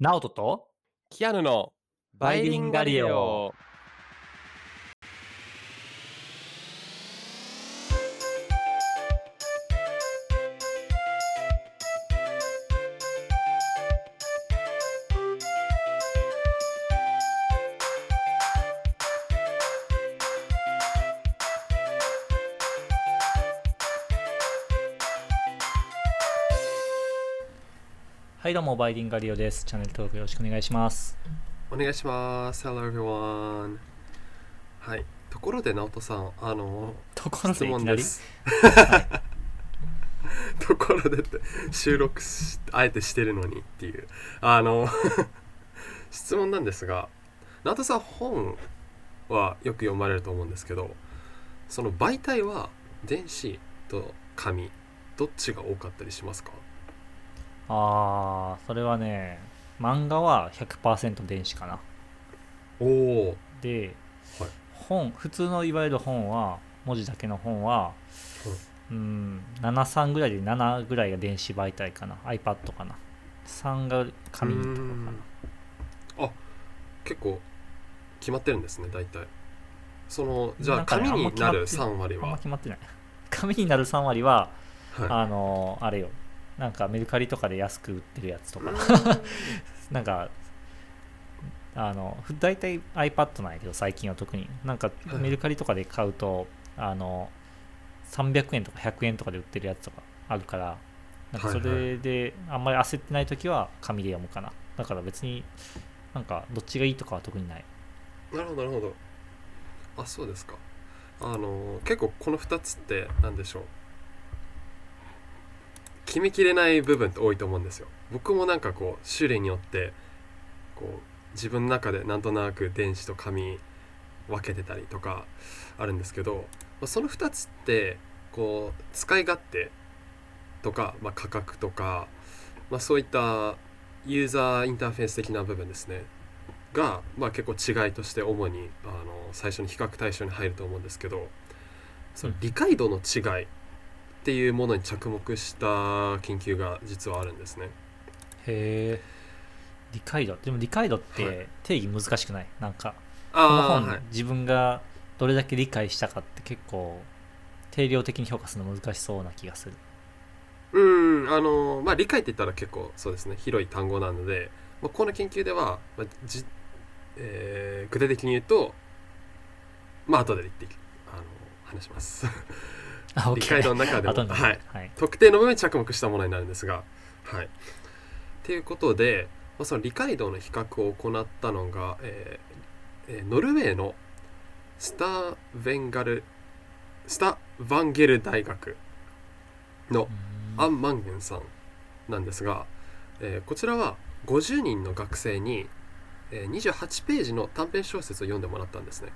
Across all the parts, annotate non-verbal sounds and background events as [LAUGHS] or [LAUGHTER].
ナオトとキアヌのバイリンガリオ。はいどうもバイリンガリオですチャンネル登録よろしくお願いしますお願いします。Hello everyone. はい。ところで、直人さん、あの、ところ質でいきなり？問です。ところでって、収録し、あえてしてるのにっていう。あの、[LAUGHS] 質問なんですが、直人さん、本はよく読まれると思うんですけど、その媒体は電子と紙、どっちが多かったりしますか？あーそれはね漫画は100%電子かな。おお。で、はい。本普通のいわゆる本は文字だけの本は、うん。73ぐらいで7ぐらいが電子媒体かな。iPad かな。3が紙とかかな。あ結構決まってるんですね大体。そのじゃあ紙になるあんま決ま3割あんまは、決まってない。[LAUGHS] 紙になる3割ははあのあれよなんかメルカリとかで安く売ってるやつとい、か [LAUGHS] なんかあのふ大体 iPad なんやけど最近は特に。なんかはいメルカリとかで買うとあの300円とか100円とかで売ってるやつとかあるからなんかそれであんまり焦ってない時は紙で読むかな。だから別になんかどっちがいいとかは特にない。なるほどなるほど。あそうですか。あの結構この2つって何でしょう？決めきれない部分って多いと思うんですよ。僕もなんかこう種類によってこう自分の中でなんとなく電子と紙分けてたりとかあるんですけど、まあその2つってこう使い勝手とか、まあ、価格とか、まあ、そういったユーザーインターフェース的な部分ですね。が、まあ、結構違いとして主にあの最初に比較対象に入ると思うんですけどその理解度の違いっていうものに着目した研究が実はあるんですね。へえ理解度？でも理解度っはて定義難しくない？なんかこあの本、はい、自分がどれだけ理解したかって結構定量的に評価するの難しそうな気がする。うんあのまあ理解って言ったら結構そうですね。広い単語なので、まあ、この研究では、まあじえー具体的に言うとまあ後で言ってあの話します。あ理解度の中でも、はい、はい、特定の部分に着目したものになるんですが。はい。ということで、まあ、その理解度の比較を行ったのが、えーえーノルウェーのスターヴェンガルスタ・ヴァンゲル大学のうん。アン・マンゲンさんなんですが、えーこちらは50人の学生に、えー28ページの短編小説を読んでもらったんですね。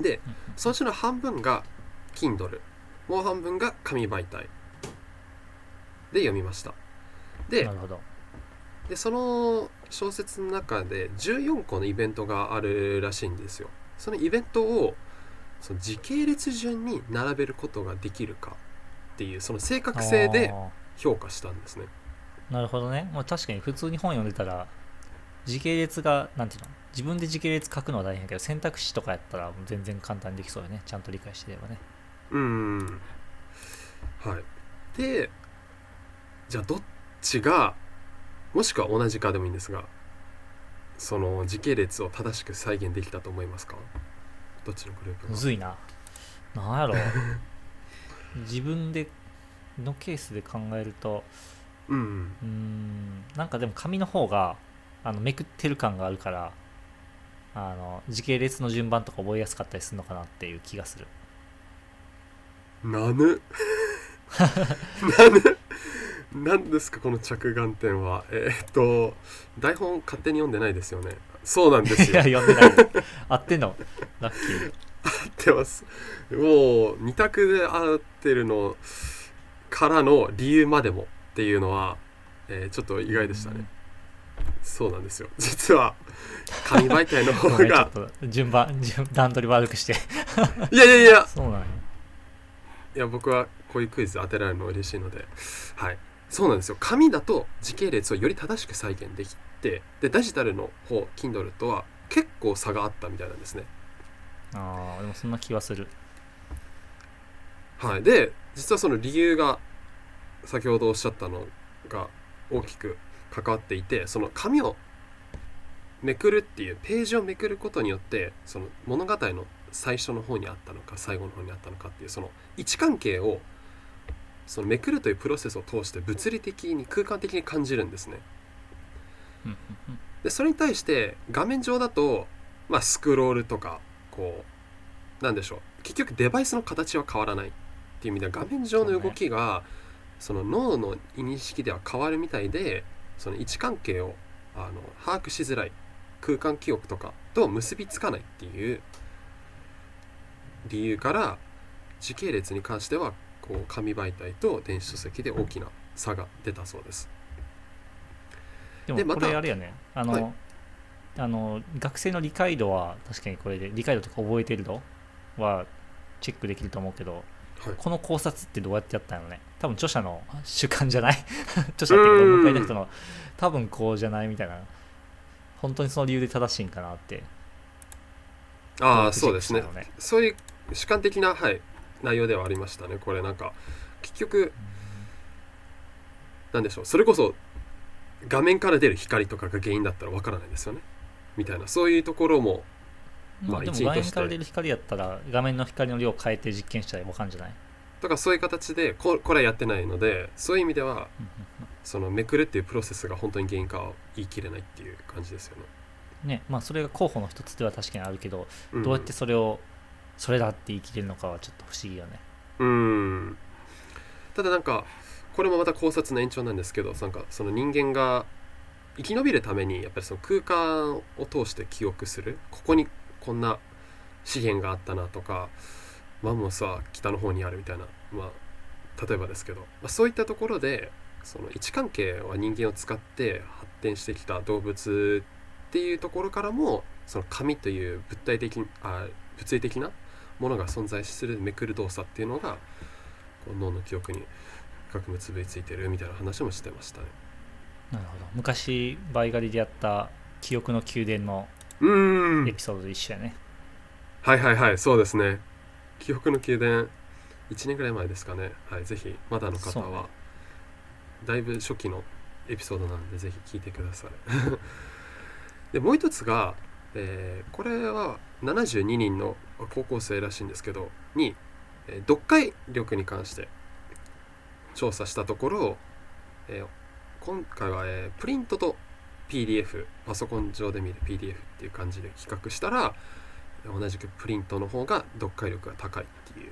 で、そのうちの半分が Kindle もう半分が紙媒体。で読みました。でなるほど。でその小説の中で14個のイベントがあるらしいんですよ。そのイベントをその時系列順に並べることができるかっていうその正確性であ評価したんですね。ーなるほどね、まあ、確かに普通に本読んでたら時系列がなんていうの？自分で時系列書くのは大変やけど選択肢とかやったら全然簡単にできそうよね。ちゃんと理解してればねうんはい。でじゃあどっちがもしくは同じかでもいいんですがその時系列を正しく再現できたと思いますか？どっちのグループが？むずいな。なんやろ。[LAUGHS] 自分でのケースで考えるとうん。うーん。なんかでも紙の方があのめくってる感があるからあの時系列の順番とか覚えやすかったりするのかなっていう気がするなぬなぬ何ですか？この着眼点は。えーっと台本勝手に読んでないですよね。そうなんですいよや読んでない。合ってんの？ラッキー。合ってます。もう二択で合ってるのからの理由までもっていうのは、えーちょっと意外でしたね、そうなんですよ。実は紙媒体の方が順番順段取り悪くして。いやいやいや。そうなんやいや僕はこういうクイズ当てられるの嬉しいので。はい。そうなんですよ。紙だと時系列をより正しく再現できてでデジタルの方 Kindle とは結構差があったみたいなんですね。ああでもそんな気はする。はい。で実はその理由が先ほどおっしゃったのが大きく関わっていてその紙をめくるっていうページをめくることによってその物語の最初の方にあったのか最後の方にあったのかっていうその位置関係をそのめくるというプロセスを通して物理的に空間的に感じるんですね。でそれに対して画面上だと、まあ、スクロールとかこうなんでしょう結局デバイスの形は変わらないっていう意味では画面上の動きがその脳の認識では変わるみたいでその位置関係をあの把握しづらい空間記憶とかと結びつかないっていう理由から時系列に関してはこう紙媒体と電子書籍で大きな差が出たそうです。でもこれあれやね。あの、はい。あの学生の理解度は確かにこれで理解度とか覚えてる度はチェックできると思うけどはい。この考察ってどうやってやったのね？多分著者の主観じゃない？[LAUGHS] 著者っていうかうん。迎えた人の多分こうじゃないみたいな。本当にその理由で正しいんかなって。ああそうですね。そういう主観的な、はい、内容ではありましたね。これなんか結局なんでしょう。それこそ画面から出る光とかが原因だったらわからないですよね。みたいな。そういうところもまあまあ、でも一因として。画面から出る光やったら画面の光の量を変えて実験したら分かるんじゃない、とかそういう形でここれはやってないのでそういう意味ではそのめくるっていうプロセスが本当に原因かは言い切れないっていう感じですよね。ねまあそれが候補の一つでは確かにあるけど、ん。どうやってそれをそれだって言い切れるのかはちょっと不思議よね。うん。ただなんかこれもまた考察の延長なんですけどなんかその人間が生き延びるためにやっぱりその空間を通して記憶する。ここにこんな資源があったなとかマンモスは北の方にあるみたいな。まあ例えばですけど、まあ、そういったところでその位置関係は人間を使って発展してきた動物っていうところからもその紙という物体的あ物理的なものが存在するめくる動作っていうのがこう脳の記憶に深く結びついてるみたいな話もしてましたね。なるほど。昔バイガリでやった記憶の宮殿のエピソードと一緒やね、はいはいはい。そうですね。記憶の宮殿1年ぐらい前ですかね。はいぜひまだの方はだいぶ初期のエピソードなんでぜひ聞いてください。[LAUGHS] でもう一つが、えーこれは72人の高校生らしいんですけどに、えー読解力に関して調査したところ、えー今回は、えープリントと PDF パソコン上で見る PDF っていう感じで比較したら同じくプリントの方が読解力が高いっていう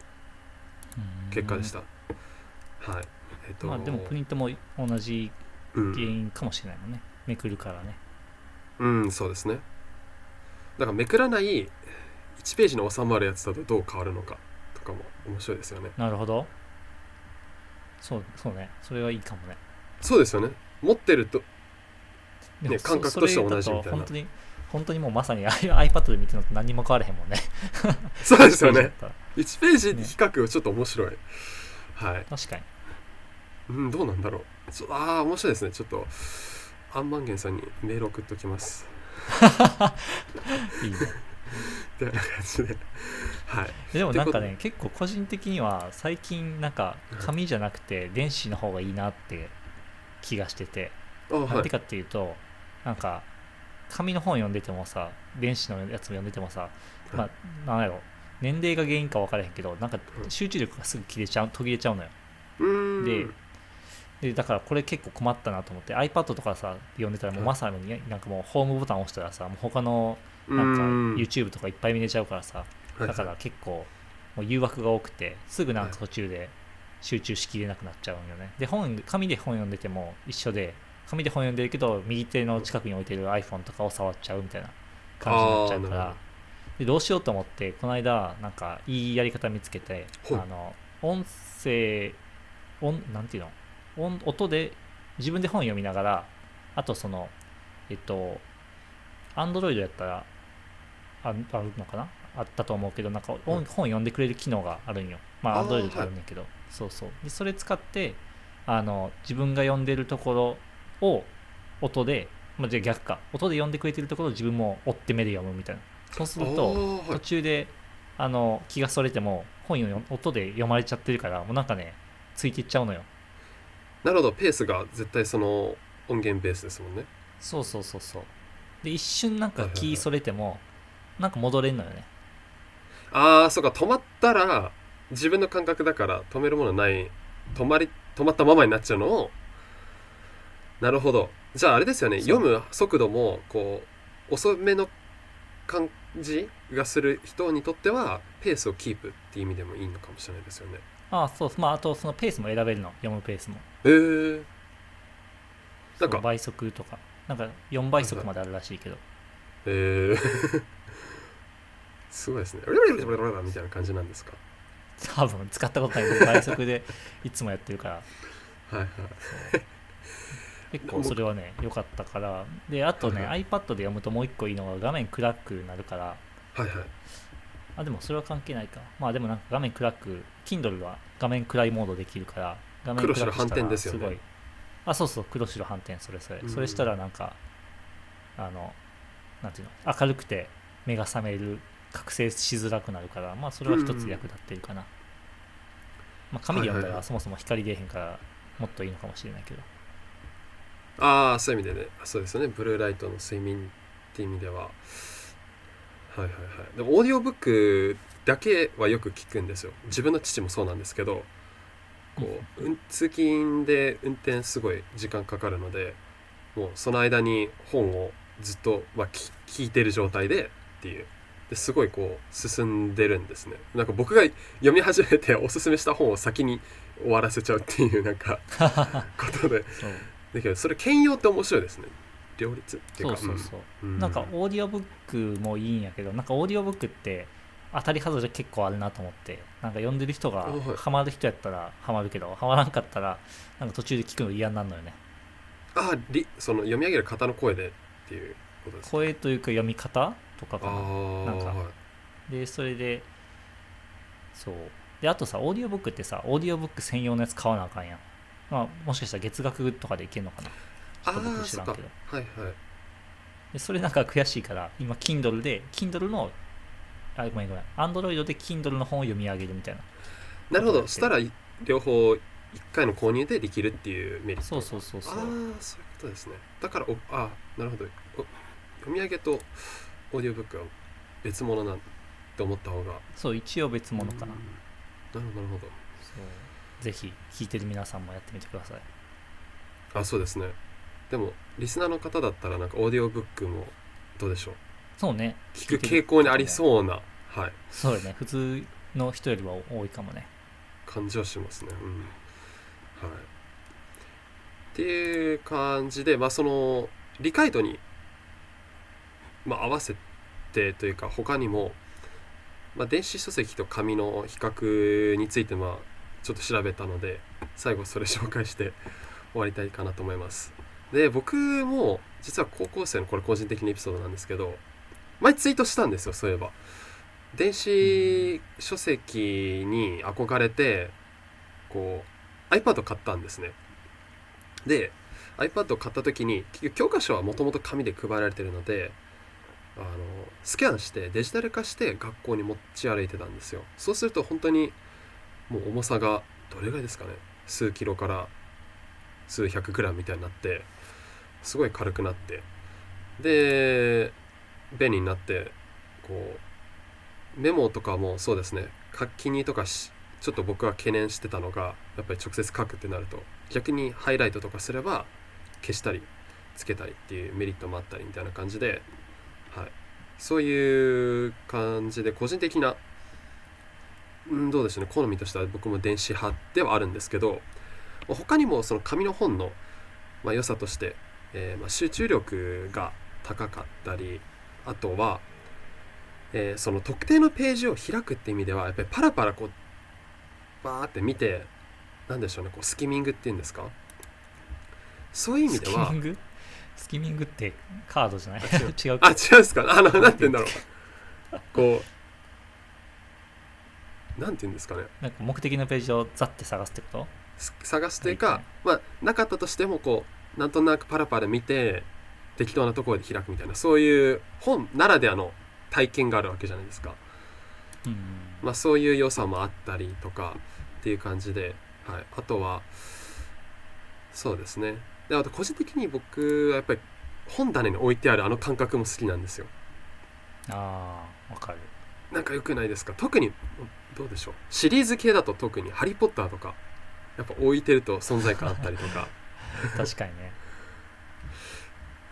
うん結果でした。はい。えっ、と、まあでもプリントも同じうん原因かもしれないもんね、めくるからねうん、そうですね。だからめくらない1ページに収まるやつだとどう変わるのかとかも面白いですよね。なるほどそうそうねそれはいいかもねそうですよね。持ってると、ね感覚としては同じみたいな本当に本当にもうまさに iPad で見てるのと何にも変わらへんもんね [LAUGHS] そうですよね。そうだったら1ページ比較ちょっと面白い。はい。確かにうん、どうなんだろう。ああ、面白いですね。ちょっと、アンマンゲンさんにメール送っときます。[LAUGHS] いいねみたいな感じで。はい。でもなんかね結構個人的には最近なんか紙じゃなくて電子の方がいいなって気がしてて、あはいなんで。かっていうとなんか紙の本読んでてもさ電子のやつも読んでてもさ、まあなんやろ年齢が原因か分からへんけどなんかうん集中力がすぐ切れちゃう途切れちゃうのよ。ででだからこれ結構困ったなと思って iPad とかさ読んでたらもうはいまさになんかもうホームボタン押したらさもう他のなんかん YouTube とかいっぱい見れちゃうからさはいだから結構もう誘惑が多くてすぐなんか途中で集中しきれなくなっちゃうんよね。で本紙で本読んでても一緒で紙で本読んでるけど右手の近くに置いてる iPhone とかを触っちゃうみたいな感じになっちゃうからでどうしようと思ってこの間なんかいいやり方見つけてあはいの音声音なんていうの？音音で自分で本読みながらあとそのえっと Android やったらああるのかな？あったと思うけどなんか本読んでくれる機能があるんよ。まああー Android であるんだけど、そうそう。でそれ使ってあの自分が読んでるところを音で、まあ、じゃあ逆か。音で読んでくれてるところを自分も追って目で読むみたいな。そうすると途中であの気がそれても本読む音で読まれちゃってるからもうなんかねついていっちゃうのよなるほどペースが絶対その音源ベースですもんね。そうそうそうそう。で一瞬なんか気それてもなんか戻れんのよね。ああそうか止まったら自分の感覚だから止めるものない止まり止まったままになっちゃうのを。なるほど。じゃああれですよね。読む速度もこう遅めの感じがする人にとってはペースをキープっていう意味でもいいのかもしれないですよねああそうまああとそのペースも選べるの。読むペースも。え。ー、なんか。倍速とか。なんか4倍速まであるらしいけど。え。ー、[LAUGHS] すごいですね。みたいな感じなんですか？多分使ったことないけど倍速で [LAUGHS] いつもやってるから。はいはい。結構それはね良かったから。であとね、はい。iPad で読むともう一個いいのが画面暗くなるから。はいはいあでもそれは関係ないか。まあでもなんか画面暗く Kindle は画面暗いモードできるから画面暗くしたら黒白反転ですよね。ごいあそうそう黒白反転それそれ。うん。それしたらなんかあのなんていうの明るくて目が覚める覚醒しづらくなるからまあそれは一つ役立ってるかな、まあ紙で読んだはいはいはい。らそもそも光出えへんからもっといいのかもしれないけど。ああそういう意味でね。そうですよね。ブルーライトの睡眠っていう意味でははいはいはい。でもオーディオブックだけはよく聞くんですよ。自分の父もそうなんですけどこう、うん、通勤で運転すごい時間かかるのでもうその間に本をずっと、まあ、き聞いてる状態でっていう。ですごいこう進んでるんですね。なんか僕が読み始めておすすめした本を先に終わらせちゃうっていうなんか [LAUGHS] ことで。だけどそれ兼用って面白いですね両立っていうかそうそうそう、うん。なんかオーディオブックもいいんやけどなんかオーディオブックって当たり外れ結構あるなと思ってなんか読んでる人がハマる人やったらハマるけどハマらんかったらなんか途中で聞くの嫌になるのよね。ありその読み上げる方の声でっていうことですか？声というか読み方とかあかな。あなんか。はい。でそれでそう。であとさオーディオブックってさオーディオブック専用のやつ買わなあかんやん。まあもしかしたら月額とかでいけるのかなああそっか知らんけど。はいはい。でそれなんか悔しいから今 Kindle で Kindle のあごめんごめん。Android で Kindle の本を読み上げるみたいな。なるほど。したら両方1回の購入でできるっていうメリット。そうそうそうそう。ああそういうことですね。だからおあなるほど。お読み上げとオーディオブックは別物なんて思った方が。そう一応別物かな、うん。なるほどなるほど。そう。ぜひ聞いてる皆さんもやってみてください。あそうですねでもリスナーの方だったらなんかオーディオブックもどうでしょう？そうね。聞く傾向にありうそうな、はい、そうよね。普通の人よりは多いかもね。感じはしますね。うん。はい、っていう感じで、まあ、その理解度に、まあ、合わせてというか他にも、まあ、電子書籍と紙の比較についてまあちょっと調べたので最後それ紹介して終わりたいかなと思います。で僕も実は高校生のこれ個人的なエピソードなんですけど前ツイートしたんですよそういえば。電子書籍に憧れてこう iPad 買ったんですね。で iPad を買った時に教科書はもともと紙で配られてるのであのスキャンしてデジタル化して学校に持ち歩いてたんですよ。そうすると本当にもう重さがどれぐらいですかね。数キロから数百グラムみたいになってすごい軽くなって。で便利になってこうメモとかもそうですね。書きにとかしちょっと僕は懸念してたのがやっぱり直接書くってなると逆にハイライトとかすれば消したりつけたりっていうメリットもあったりみたいな感じで、はい、そういう感じで個人的なうんどうでしょうね。好みとしては僕も電子派ではあるんですけど他にもその紙の本の、まあ、良さとして、えーまあ、集中力が高かったりあとはえーその特定のページを開くって意味ではやっぱりパラパラこうバーって見てなんでしょうねこうスキミングっていうんですか？そういう意味スではスキミング？ってカードじゃない？違う。[LAUGHS] 違うあ違うんですか？あのなんて言うんだろう。こうなんて言うんですかね。なんか目的のページをザッて探すってこと？す探すというか、はいはい。まあなかったとしてもこうなんとなくパラパラ見て適当なところで開くみたいなそういう本ならではの体験があるわけじゃないですか。うんまあ、そういう良さもあったりとかっていう感じで、はい、あとはそうですね。であと個人的に僕はやっぱり本棚に置いてあるあの感覚も好きなんですよ。ああわかる。なんか良くないですか？特にどうでしょう？シリーズ系だと特に「ハリー・ポッター」とかやっぱ置いてると存在感あったりとか。[LAUGHS] 確かにね。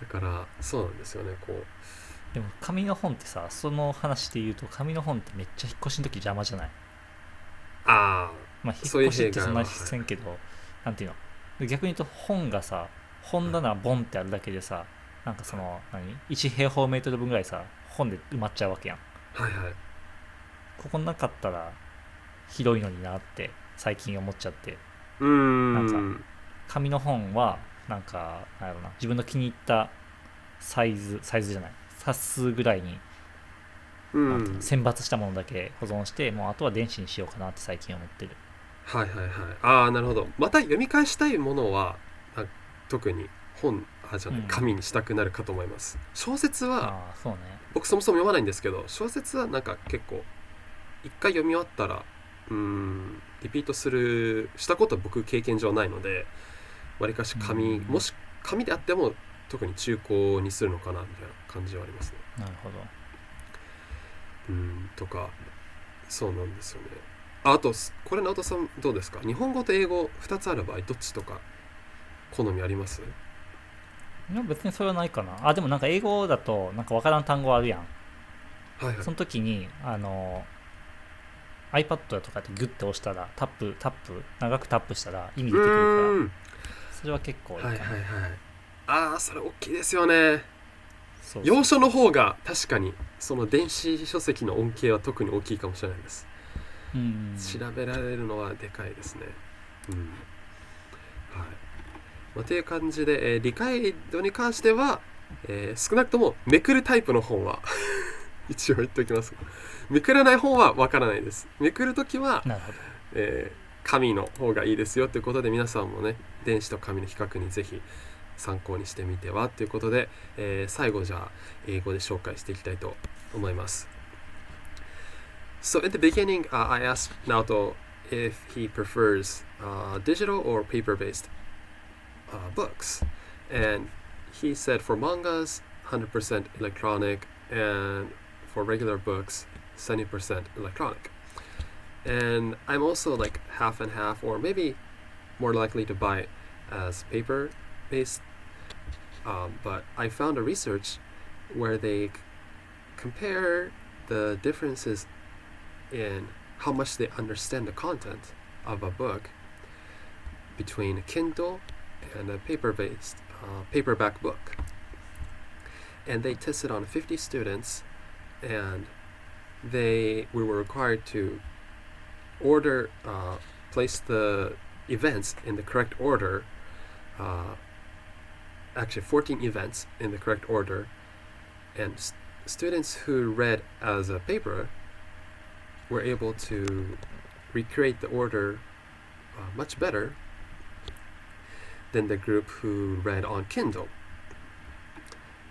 だからそうなんですよねこう。でも紙の本ってさその話で言うと紙の本ってめっちゃ引っ越しの時邪魔じゃない？あまあそういう引っ越しってそんなにせんけどなんていうの？逆に言うと本がさ本棚ボンってあるだけでさなんかその何？1平方メートル分ぐらいさ本で埋まっちゃうわけやん。あはいはい。ここなかったら広いのになって最近思っちゃって。うーん。なん紙の本はなんかなんやろな。自分の気に入ったサイズサイズじゃない。冊数ぐらいにうなん選抜したものだけ保存してもうあとは電子にしようかなって最近思ってる。はいはいはい。ああなるほど。また読み返したいものはあ特に本あじゃな紙にしたくなるかと思います、小説はそうね。僕そもそも読まないんですけど小説はなんか結構一回読み終わったらうーんリピートするしたことは僕経験上ないのでわりかし紙うん。もし紙であっても特に中古にするのかなみたいな感じはありますね。なるほど。うんとかそうなんですよね。ああとすこれ直人さんどうですか？日本語と英語2つある場合どっちとか好みあります？いや別にそれはないかな。あでもなんか英語だとなんかわからん単語あるやん。はいはい。その時にあの iPad とかってグッて押したらタップタップ長くタップしたら意味出てくるからうん。それは結構いいかな、はいはいはいああそれ大きいですよね。要所の方が確かにその電子書籍の恩恵は特に大きいかもしれないです、うん。調べられるのはでかいですね。うん。はい、まあ、という感じで、えー理解度に関しては、えー少なくともめくるタイプの本は [LAUGHS] 一応言っておきますめくらない本はわからないです。めくるときは、なるほど。えー紙の方がいいですよということで皆さんもね電子と紙の比較にぜひ参考にしてみてはということで、えー最後じゃあ英語で紹介していきたいと思います。So in the beginning, uh, I asked Naoto if he prefers uh, digital or paper-based uh, books, and he said for mangas, 100% electronic, and for regular books, 70% electronic. And I'm also like half and half, or maybe more likely to buy as paper based. Um, but I found a research where they c- compare the differences in how much they understand the content of a book between a Kindle and a paper based uh, paperback book. And they tested on 50 students, and they we were required to order uh, place the events in the correct order uh, actually 14 events in the correct order. And s- students who read as a paper were able to recreate the order uh, much better than the group who read on kindle.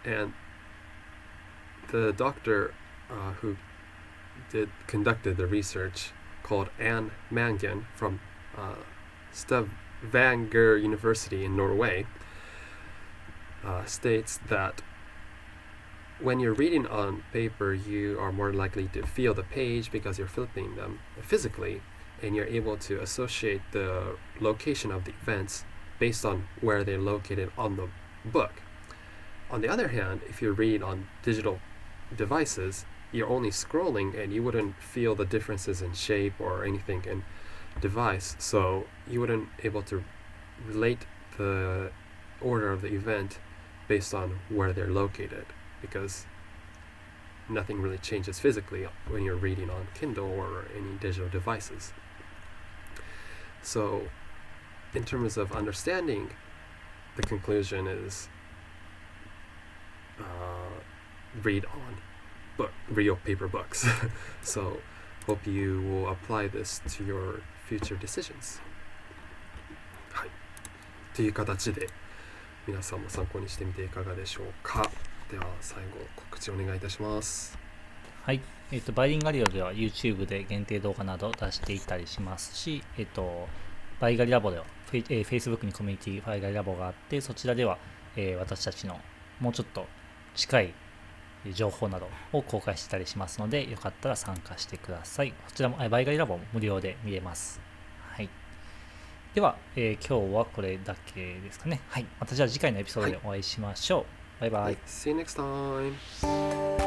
And the doctor uh, who did conducted the research called Anne Mangan from uh, Stavanger University in Norway uh, states that when you're reading on paper, you are more likely to feel the page because you're flipping them physically, and you're able to associate the location of the events based on where they're located on the book. On the other hand, if you read on digital devices, you're only scrolling and you wouldn't feel the differences in shape or anything in device. So you wouldn't able to relate the order of the event based on where they're located because nothing really changes physically when you're reading on kindle or any digital devices. So in terms of understanding the conclusion is uh, read on book real paper books. [LAUGHS] So hope you will apply this to your future decisions. はいという形で皆さんも参考にしてみていかがでしょうか。では最後告知お願いいたします。はい、えっ、と、バイリンガリオでは YouTube で限定動画など出していたりしますし、えっ、と、バイガリラボではフェ、えー Facebook にコミュニティバイガリラボがあって、そちらでは、えー私たちのもうちょっと近い情報などを公開してたりしますので、よかったら参加してください。こちらも、えーバイガリラボも無料で見れます。はい。では、えー今日はこれだけですかね。はい。またじゃあ次回のエピソードでお会いしましょう。バイバイ。はい See you next time